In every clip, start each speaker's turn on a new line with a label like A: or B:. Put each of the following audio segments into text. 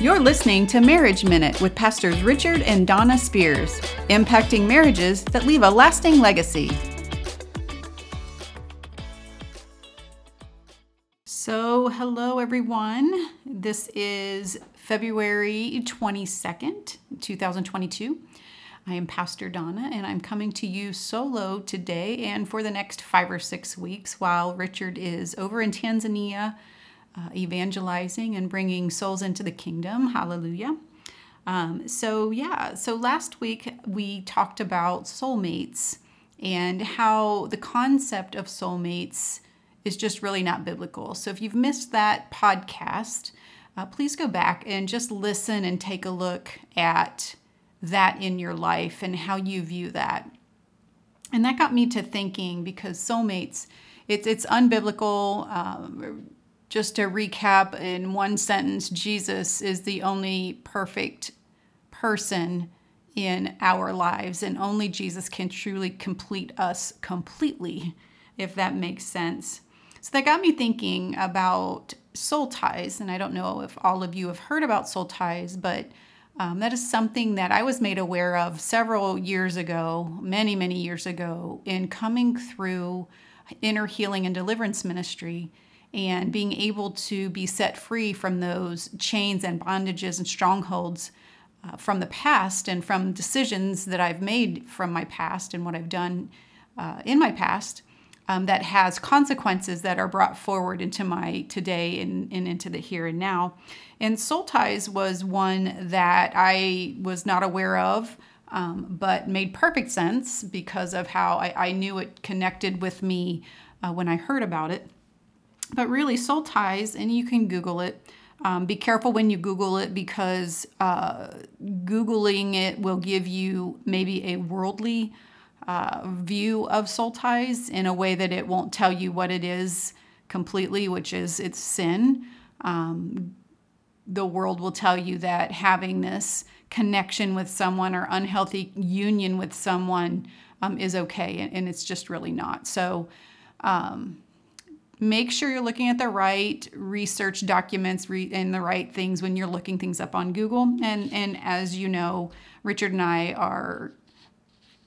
A: You're listening to Marriage Minute with Pastors Richard and Donna Spears, impacting marriages that leave a lasting legacy. So, hello everyone. This is February 22nd, 2022. I am Pastor Donna, and I'm coming to you solo today and for the next five or six weeks while Richard is over in Tanzania uh, evangelizing and bringing souls into the kingdom. Hallelujah. Um, so, yeah, so last week we talked about soulmates and how the concept of soulmates is just really not biblical. So, if you've missed that podcast, uh, please go back and just listen and take a look at that in your life and how you view that. And that got me to thinking because soulmates, it's it's unbiblical. Um, just to recap in one sentence, Jesus is the only perfect person in our lives, and only Jesus can truly complete us completely, if that makes sense. So that got me thinking about soul ties, and I don't know if all of you have heard about soul ties, but um, that is something that I was made aware of several years ago, many, many years ago, in coming through inner healing and deliverance ministry and being able to be set free from those chains and bondages and strongholds uh, from the past and from decisions that I've made from my past and what I've done uh, in my past um, that has consequences that are brought forward into my today and, and into the here and now. And Soul Ties was one that I was not aware of. Um, but made perfect sense because of how I, I knew it connected with me uh, when I heard about it. But really, soul ties, and you can Google it. Um, be careful when you Google it because uh, Googling it will give you maybe a worldly uh, view of soul ties in a way that it won't tell you what it is completely, which is it's sin. Um, the world will tell you that having this connection with someone or unhealthy union with someone um, is okay, and, and, it's just really not. So, um, make sure you're looking at the right research documents and the right things when you're looking things up on Google. And, and as you know, Richard and I are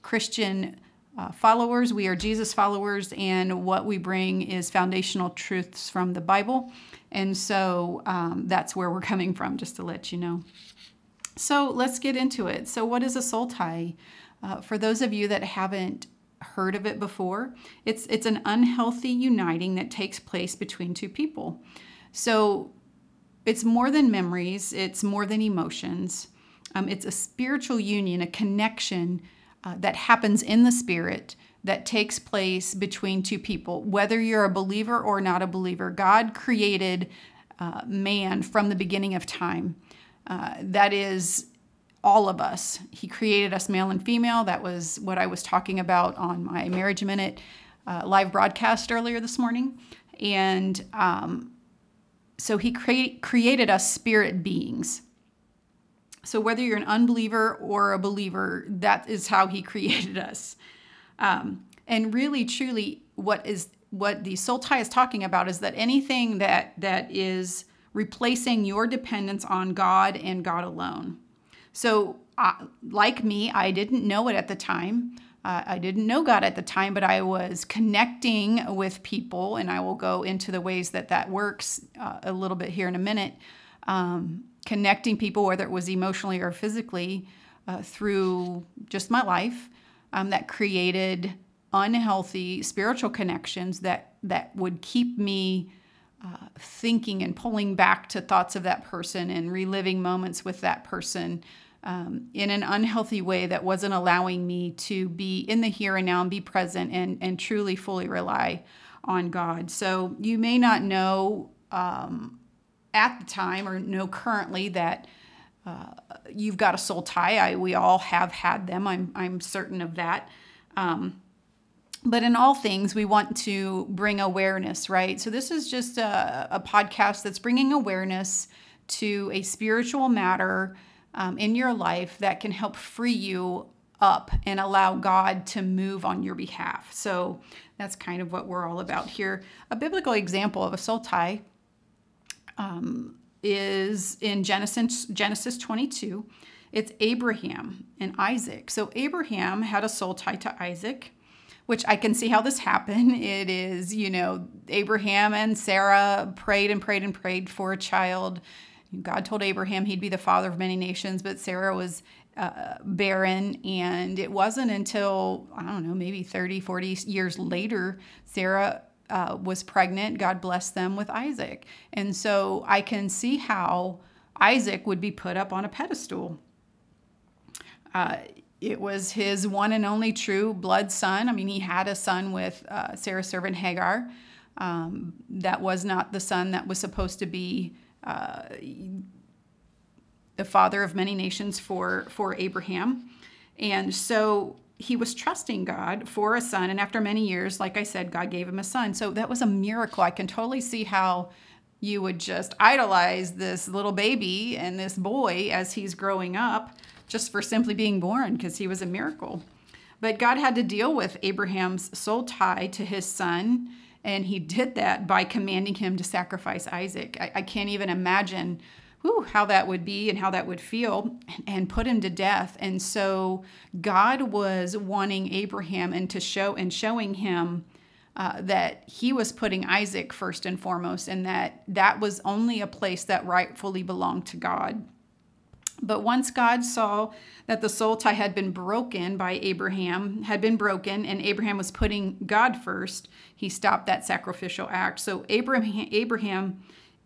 A: Christian uh, followers. We are Jesus followers, and what we bring is foundational truths from the Bible. And so um, that's where we're coming from, just to let you know. So let's get into it. So, what is a soul tie? Uh, for those of you that haven't heard of it before. It's it's an unhealthy uniting that takes place between two people. So it's more than memories, it's more than emotions. Um, it's a spiritual union, a connection uh, that happens in the spirit that takes place between two people, whether you're a believer or not a believer. God created uh, man from the beginning of time. Uh, that is all of us. He created us male and female. That was what I was talking about on my Marriage Minute uh, live broadcast earlier this morning. And um, so he cre- created us spirit beings. So whether you're an unbeliever or a believer, that is how he created us. Um, and really, truly, what is what the soul tie is talking about is that anything that that is replacing your dependence on God and God alone. So, uh, like me, I didn't know it at the time. Uh, I didn't know God at the time, but I was connecting with people, and I will go into the ways that that works uh, a little bit here in a minute. Um, connecting people, whether it was emotionally or physically, uh, through just my life, um, that created unhealthy spiritual connections that that would keep me uh, thinking and pulling back to thoughts of that person and reliving moments with that person um, in an unhealthy way that wasn't allowing me to be in the here and now and be present and, and truly fully rely on God. So you may not know um, at the time or know currently that uh, you've got a soul tie. I, we all have had them. I'm, I'm certain of that. Um, but in all things, we want to bring awareness, right? So this is just a, a podcast that's bringing awareness to a spiritual matter um, in your life that can help free you up and allow God to move on your behalf. So that's kind of what we're all about here. A biblical example of a soul tie um, is in Genesis Genesis 22. It's Abraham and Isaac. So Abraham had a soul tied to Isaac, which I can see how this happened. It is, you know, Abraham and Sarah prayed and prayed and prayed for a child. God told Abraham he'd be the father of many nations, but Sarah was uh, barren. And it wasn't until, I don't know, maybe 30, 40 years later, Sarah uh, was pregnant. God blessed them with Isaac. And so I can see how Isaac would be put up on a pedestal. Uh, it was his one and only true blood son. I mean, he had a son with uh, Sarah's servant Hagar. Um, that was not the son that was supposed to be the father of many nations for, for Abraham. And so he was trusting God for a son. And after many years, like I said, God gave him a son. So that was a miracle. I can totally see how you would just idolize this little baby and this boy as he's growing up just for simply being born because he was a miracle. But God had to deal with Abraham's soul tie to his son. And he did that by commanding him to sacrifice Isaac. I, I can't even imagine whew, how that would be and how that would feel, and put him to death. And so God was wanting Abraham and to show and showing him uh, that he was putting Isaac first and foremost, and that that was only a place that rightfully belonged to God. But once God saw that the soul tie had been broken by Abraham, had been broken, and Abraham was putting God first, he stopped that sacrificial act. So Abraham, Abraham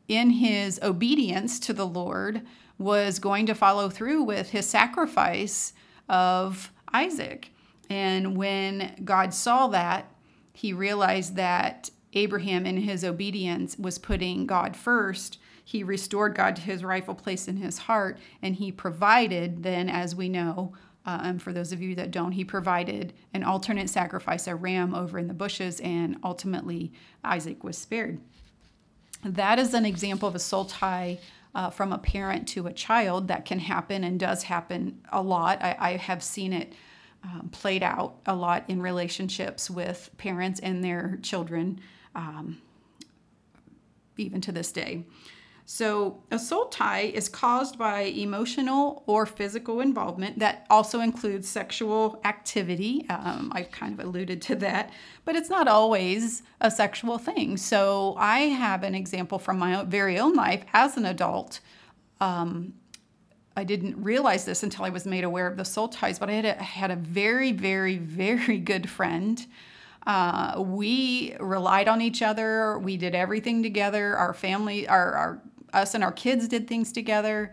A: in his obedience to the Lord, was going to follow through with his sacrifice of Isaac. And when God saw that, he realized that Abraham, in his obedience, was putting God first. He restored God to his rightful place in his heart, and he provided, then, as we know, and for those of you that don't, he provided an alternate sacrifice, a ram over in the bushes, and ultimately Isaac was spared. That is an example of a soul tie uh, from a parent to a child that can happen and does happen a lot. I, I have seen it um, played out a lot in relationships with parents and their children, um, even to this day. So, a soul tie is caused by emotional or physical involvement that also includes sexual activity. Um, I've kind of alluded to that, but it's not always a sexual thing. So, I have an example from my very own life as an adult. Um, I didn't realize this until I was made aware of the soul ties, but I had a, had a very, very, very good friend. Uh, we relied on each other. We did everything together. Our family, our, our us and our kids did things together.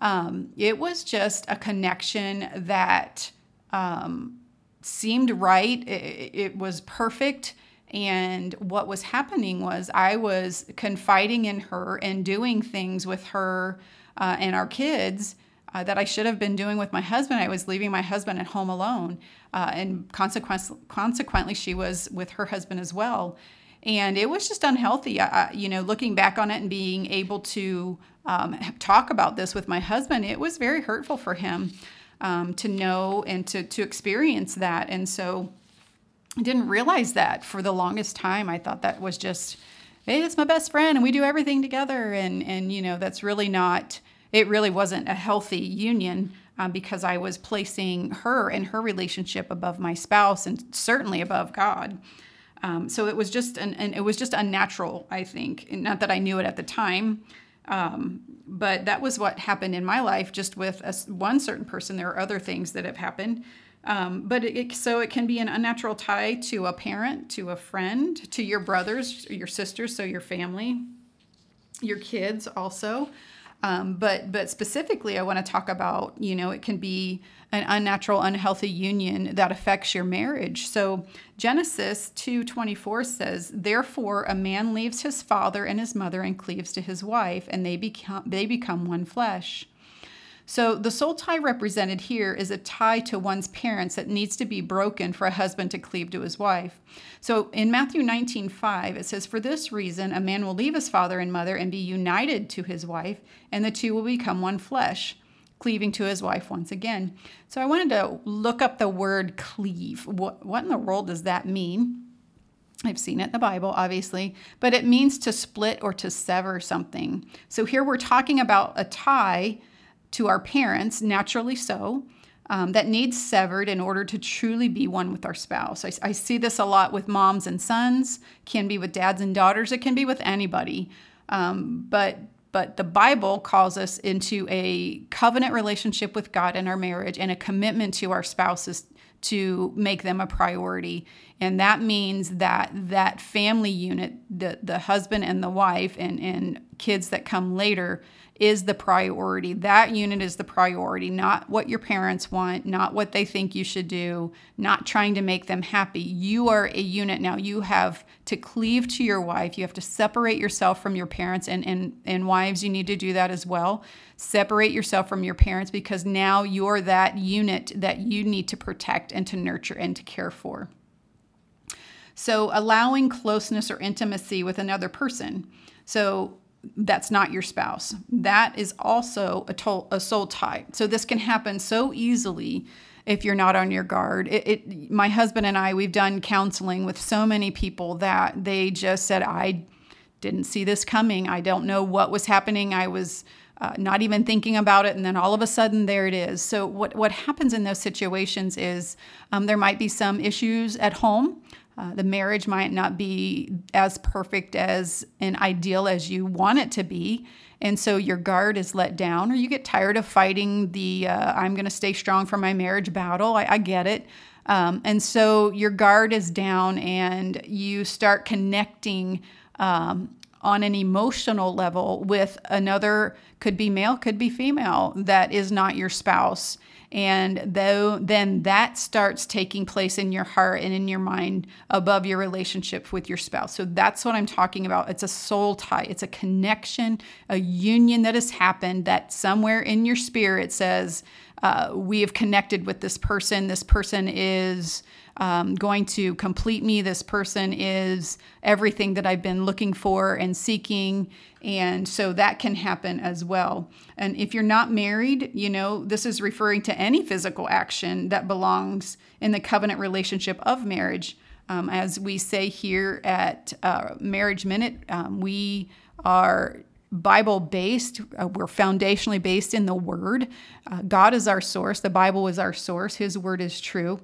A: Um, it was just a connection that um, seemed right. It, it, was perfect. And what was happening was I was confiding in her and doing things with her uh, and our kids uh, that I should have been doing with my husband. I was leaving my husband at home alone. Uh, and consequently, consequently, she was with her husband as well and it was just unhealthy. I, you know, looking back on it and being able to um, talk about this with my husband, it was very hurtful for him um, to know and to to experience that. And so, I didn't realize that for the longest time. I thought that was just, hey, it's my best friend, and we do everything together. And and you know, that's really not. It really wasn't a healthy union. Um, because I was placing her and her relationship above my spouse and certainly above God. Um, so it was just an, and it was just unnatural, I think. Not that I knew it at the time, um, but that was what happened in my life. Just with a, one certain person, there are other things that have happened. Um, but it, so it can be an unnatural tie to a parent, to a friend, to your brothers, your sisters, so your family, your kids also. Um, but but specifically, I want to talk about you know it can be an unnatural, unhealthy union that affects your marriage. So Genesis two twenty four says, "Therefore a man leaves his father and his mother and cleaves to his wife, and they become they become one flesh." So the soul tie represented here is a tie to one's parents that needs to be broken for a husband to cleave to his wife. So in Matthew 19, 5, it says, For this reason, a man will leave his father and mother and be united to his wife, and the two will become one flesh cleaving to his wife once again. So I wanted to look up the word cleave. What, what in the world does that mean? I've seen it in the Bible, obviously, but it means to split or to sever something. So here we're talking about a tie to our parents, naturally so, um, that needs severed in order to truly be one with our spouse. I, I, see this a lot with moms and sons, can be with dads and daughters, it can be with anybody. Um, but but the Bible calls us into a covenant relationship with God in our marriage and a commitment to our spouses to make them a priority and that means that that family unit the the husband and the wife and and kids that come later is the priority. That unit is the priority not what your parents want not what they think you should do not trying to make them happy. You are a unit now. You have to cleave to your wife. You have to separate yourself from your parents and and and wives you need to do that as well. Separate yourself from your parents because now you're that unit that you need to protect and to nurture and to care for. So, allowing closeness or intimacy with another person. So, that's not your spouse. That is also a, to- a soul tie. So, this can happen so easily if you're not on your guard. It, it, my husband and I, we've done counseling with so many people that they just said, I didn't see this coming. I don't know what was happening. I was uh, not even thinking about it, and then all of a sudden there it is. So what what happens in those situations is um, there might be some issues at home. Uh, the marriage might not be as perfect as and ideal as you want it to be. And so your guard is let down, or you get tired of fighting the uh, I'm going to stay strong for my marriage battle. I, I get it. Um, and so your guard is down, and you start connecting um, on an emotional level with another could be male could be female that is not your spouse and though then that starts taking place in your heart and in your mind above your relationship with your spouse. So that's what i'm talking about. It's a soul tie. It's a connection a union that has happened that somewhere in your spirit says uh, we have connected with this person. This person is um, going to complete me. This person is everything that I've been looking for and seeking. And so that can happen as well. And if you're not married, you know, this is referring to any physical action that belongs in the covenant relationship of marriage. Um, as we say here at uh, Marriage Minute, um, we are Bible based. Uh, we're foundationally based in the Word. Uh, God is our source. The Bible is our source. His Word is true.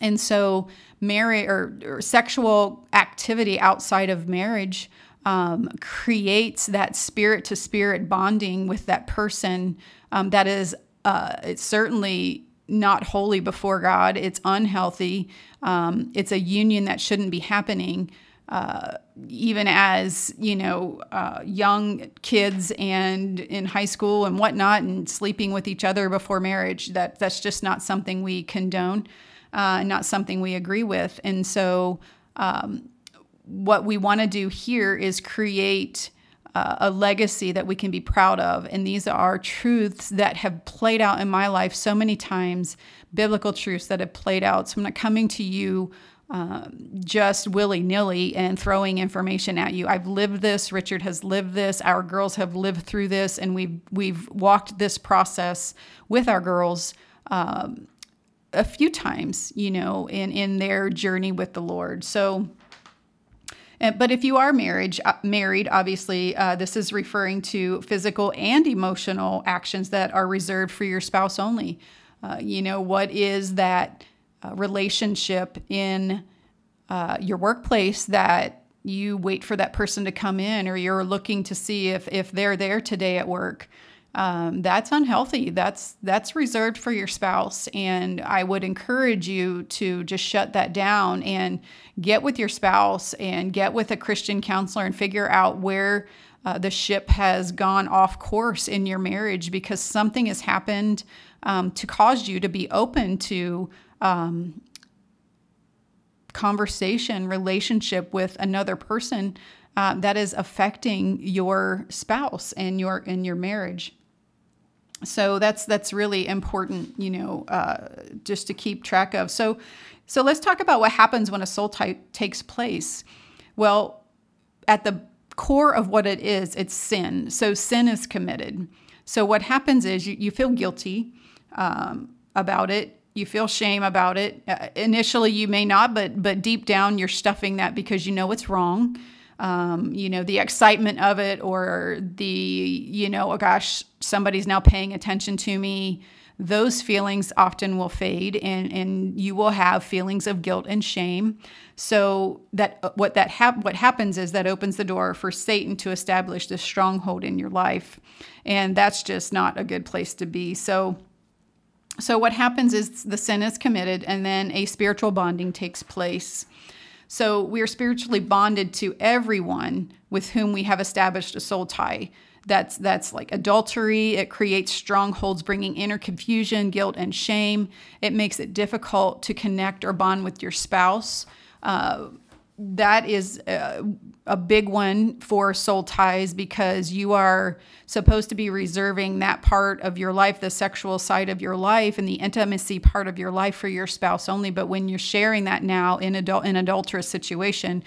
A: And so, marriage or, or, sexual activity outside of marriage um, creates that spirit to spirit bonding with that person um, that is uh, it's certainly not holy before God. It's unhealthy. Um, it's a union that shouldn't be happening. Uh, even as you know, uh, young kids and in high school and whatnot, and sleeping with each other before marriage. That that's just not something we condone uh, not something we agree with. And so, um, what we want to do here is create uh, a legacy that we can be proud of. And these are truths that have played out in my life so many times, biblical truths that have played out. So I'm not coming to you um, just willy nilly and throwing information at you. I've lived this. Richard has lived this. Our girls have lived through this, and we've we've walked this process with our girls. Um, a few times, you know, in in their journey with the Lord. So. But if you are marriage, uh, married, obviously, uh, this is referring to physical and emotional actions that are reserved for your spouse only. Uh, you know, what is that uh, relationship in uh, your workplace that you wait for that person to come in or you're looking to see if, if they're there today at work? Um, that's unhealthy. That's that's reserved for your spouse, and I would encourage you to just shut that down and get with your spouse and get with a Christian counselor and figure out where uh, the ship has gone off course in your marriage because something has happened um, to cause you to be open to um, conversation, relationship with another person uh, that is affecting your spouse and your in your marriage so that's that's really important you know uh, just to keep track of. So so let's talk about what happens when a soul tie takes place. Well at the core of what it is it's sin. So sin is committed. So what happens is you, you feel guilty um, about it. You feel shame about it. Uh, initially, you may not, but but deep down, you're stuffing that because you know it's wrong. Um, you know the excitement of it, or the you know, oh gosh, somebody's now paying attention to me. Those feelings often will fade, and and you will have feelings of guilt and shame. So that uh, what that hap- what happens is that opens the door for Satan to establish this stronghold in your life, and that's just not a good place to be. So so, what happens is the sin is committed, and then a spiritual bonding takes place. So, we are spiritually bonded to everyone with whom we have established a soul tie. That's that's like adultery. It creates strongholds, bringing inner confusion, guilt, and shame. It makes it difficult to connect or bond with your spouse. Uh, that is a, a, big one for soul ties because you are supposed to be reserving that part of your life, the sexual side of your life and the intimacy part of your life for your spouse only. But when you're sharing that now in adult in adulterous situation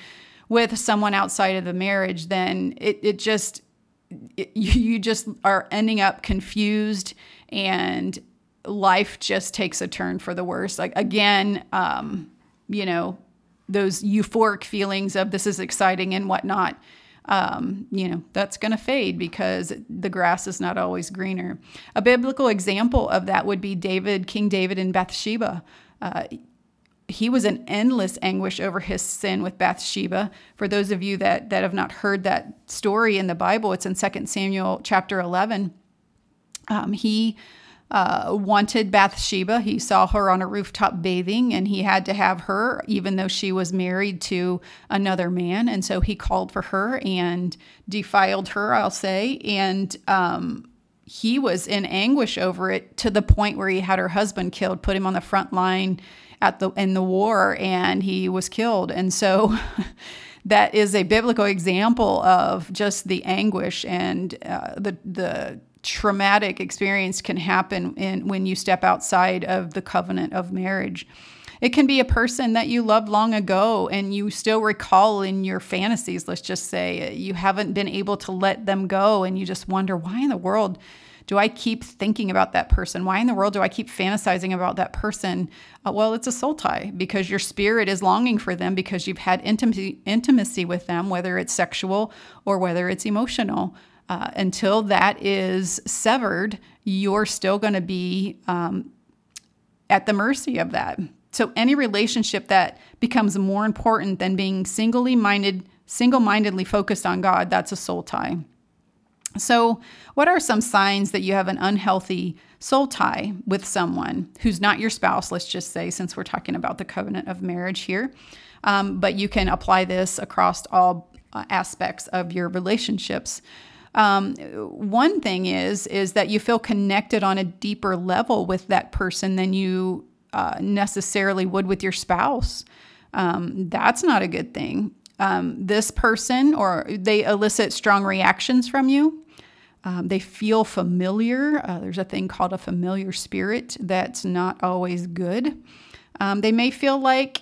A: with someone outside of the marriage, then it, it just it, you just are ending up confused and life just takes a turn for the worse. Like again, um, you know, those euphoric feelings of this is exciting and whatnot, um, you know, that's going to fade because the grass is not always greener. A biblical example of that would be David, King David and Bathsheba. Uh, he was in endless anguish over his sin with Bathsheba. For those of you that, that have not heard that story in the Bible, it's in 2 Samuel chapter 11. Um, he uh, wanted Bathsheba. He saw her on a rooftop bathing, and he had to have her, even though she was married to another man. And so he called for her and defiled her, I'll say. And um, he was in anguish over it to the point where he had her husband killed, put him on the front line at the in the war, and he was killed. And so. that is a biblical example of just the anguish and uh, the the traumatic experience can happen in, when you step outside of the covenant of marriage. It can be a person that you loved long ago and you still recall in your fantasies, let's just say. You haven't been able to let them go and you just wonder, why in the world do I keep thinking about that person? Why in the world do I keep fantasizing about that person? Uh, well, it's a soul tie because your spirit is longing for them because you've had intimacy, intimacy with them, whether it's sexual or whether it's emotional. Uh, until that is severed, you're still going to be um, at the mercy of that. So any relationship that becomes more important than being singly minded, single-mindedly focused on God, that's a soul tie. So, what are some signs that you have an unhealthy soul tie with someone who's not your spouse, let's just say, since we're talking about the covenant of marriage here? Um, but you can apply this across all uh, aspects of your relationships. Um, one thing is is that you feel connected on a deeper level with that person than you uh, necessarily would with your spouse. Um, that's not a good thing. Um, this person or they elicit strong reactions from you. Um, they feel familiar. Uh, there's a thing called a familiar spirit that's not always good. Um, they may feel like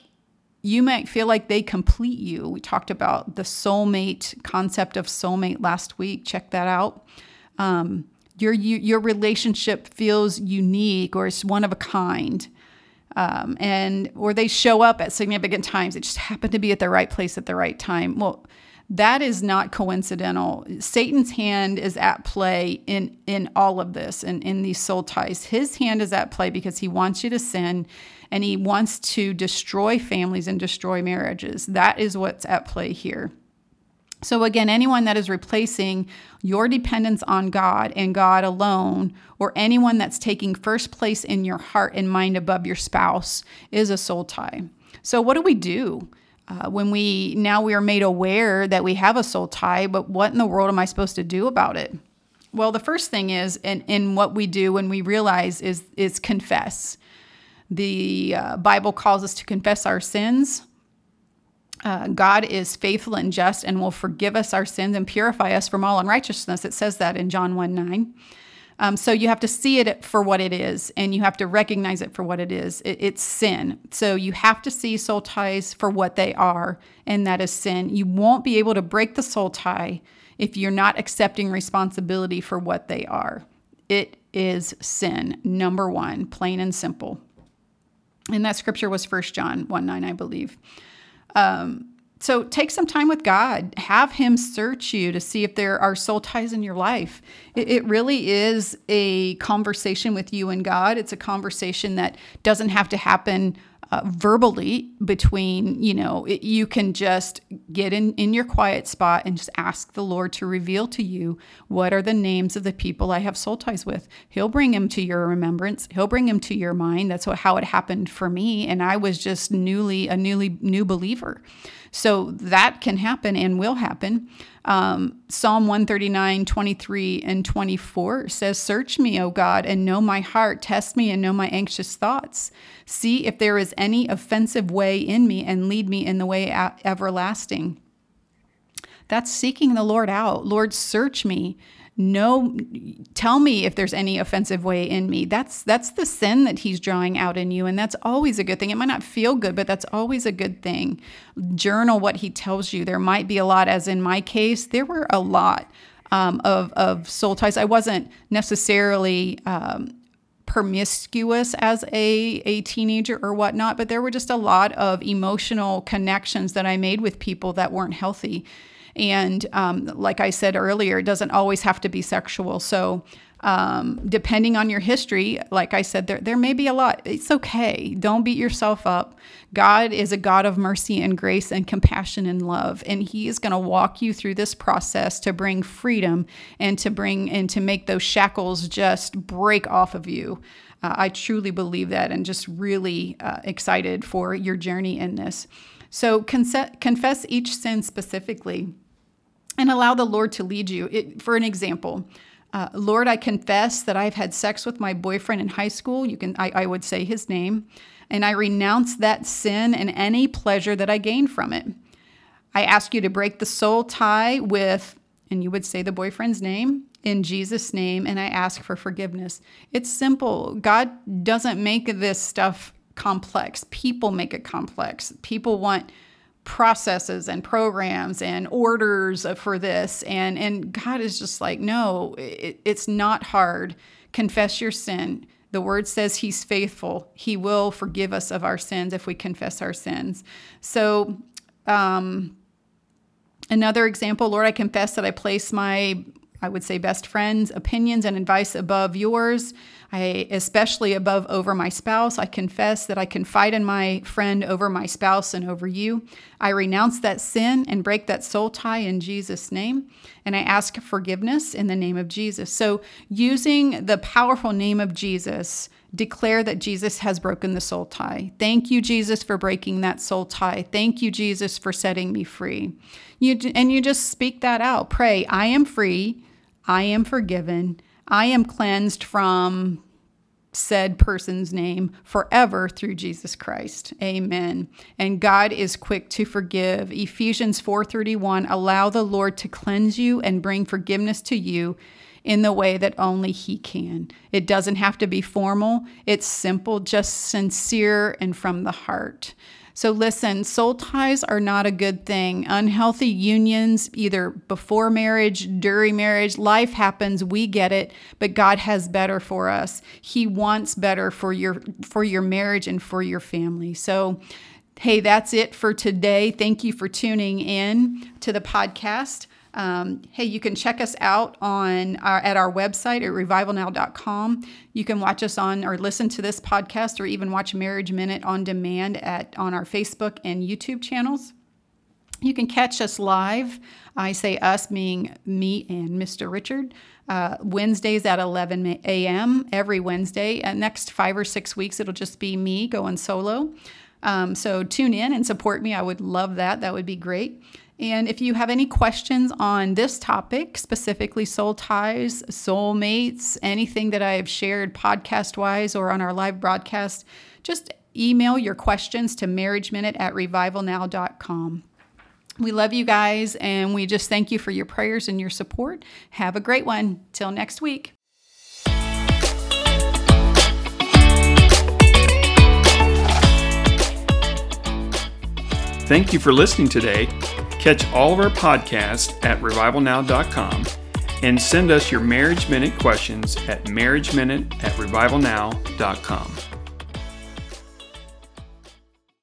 A: you might feel like they complete you. We talked about the soulmate concept of soulmate last week. Check that out. Um, your you, your relationship feels unique or it's one of a kind, um, and or they show up at significant times. It just happened to be at the right place at the right time. Well, that is not coincidental. Satan's hand is at play in in all of this and in these soul ties. His hand is at play because he wants you to sin and he wants to destroy families and destroy marriages. That is what's at play here. So, again, anyone that is replacing your dependence on God and God alone, or anyone that's taking first place in your heart and mind above your spouse, is a soul tie. So, what do we do? Uh, when we now we are made aware that we have a soul tie, but what in the world am I supposed to do about it? Well, the first thing is, and, and what we do when we realize is is confess. The uh, Bible calls us to confess our sins. Uh, God is faithful and just and will forgive us our sins and purify us from all unrighteousness. It says that in John 1 9. Um, so you have to see it for what it is and you have to recognize it for what it is. It, it's sin. So you have to see soul ties for what they are, and that is sin. You won't be able to break the soul tie if you're not accepting responsibility for what they are. It is sin, number one, plain and simple. And that scripture was 1 John 1 9, I believe. Um, so take some time with God. Have Him search you to see if there are soul ties in your life. It, it, really is a conversation with you and God. It's a conversation that doesn't have to happen uh, verbally between, you know, it, you can just get in, in your quiet spot and just ask the Lord to reveal to you what are the names of the people I have soul ties with. He'll bring them to your remembrance. He'll bring them to your mind. That's what, how it happened for me. And I was just newly, a newly new believer. So that can happen and will happen. Um, Psalm 139, 23, and 24 says, Search me, O God, and know my heart. Test me and know my anxious thoughts. See if there is any offensive way in me and lead me in the way everlasting. That's seeking the Lord out. Lord, search me no tell me if there's any offensive way in me. That's that's the sin that he's drawing out in you and that's always a good thing. It might not feel good but that's always a good thing. Journal what he tells you. There might be a lot as in my case there were a lot um, of, of soul ties. I wasn't necessarily um, promiscuous as a, a teenager or whatnot but there were just a lot of emotional connections that i made with people that weren't healthy and um, like I said earlier, it doesn't always have to be sexual. So, um, depending on your history, like I said, there, there may be a lot. It's okay. Don't beat yourself up. God is a God of mercy and grace and compassion and love. And He is going to walk you through this process to bring freedom and to bring and to make those shackles just break off of you. Uh, I truly believe that and just really uh, excited for your journey in this. So, confess each sin specifically and allow the Lord to lead you. It, for an example, uh, Lord, I confess that I've had sex with my boyfriend in high school. You can, I, I would say his name, and I renounce that sin and any pleasure that I gained from it. I ask you to break the soul tie with, and you would say the boyfriend's name in Jesus' name, and I ask for forgiveness. It's simple. God doesn't make this stuff complex. People make it complex. People want processes and programs and orders for this. And and God is just like no it, it's not hard. Confess your sin. The word says he's faithful. He will forgive us of our sins if we confess our sins. So um, another example lord i confess that i place my I would say best friends, opinions, and advice above yours. I especially above over my spouse. I confess that I confide in my friend over my spouse and over you. I renounce that sin and break that soul tie in Jesus' name. And I ask forgiveness in the name of Jesus. So, using the powerful name of Jesus, declare that Jesus has broken the soul tie. Thank you, Jesus, for breaking that soul tie. Thank you, Jesus, for setting me free. You, and you just speak that out. Pray, I am free. I am forgiven. I am cleansed from said person's name forever through Jesus Christ. Amen. And God is quick to forgive. Ephesians 4:31 allow the Lord to cleanse you and bring forgiveness to you in the way that only he can. It doesn't have to be formal. It's simple, just sincere and from the heart. So, listen, soul ties are not a good thing. Unhealthy unions, either before marriage, during marriage, life happens, we get it, but God has better for us. He wants better for your for your marriage and for your family. So, hey, that's it for today. Thank you for tuning in to the podcast. Um, hey, you can check us out on our, at our website at revivalnow.com. You can watch us on or listen to this podcast or even watch Marriage Minute on demand at on our Facebook and YouTube channels. You can catch us live. I say us meaning me and Mr. Richard. Uh, Wednesdays at 11 a.m. every Wednesday. Uh, next five or six weeks, it'll just be me going solo. Um, so tune in and support me. I would love that. That would be great. And if you have any questions on this topic, specifically soul ties, soulmates, anything that I have shared podcast wise or on our live broadcast, just email your questions to marriageminute at revivalnow.com. We love you guys and we just thank you for your prayers and your support. Have a great one. Till next week.
B: Thank you for listening today. Catch all of our podcasts at revivalnow.com and send us your Marriage Minute questions at marriageminute at revivalnow.com.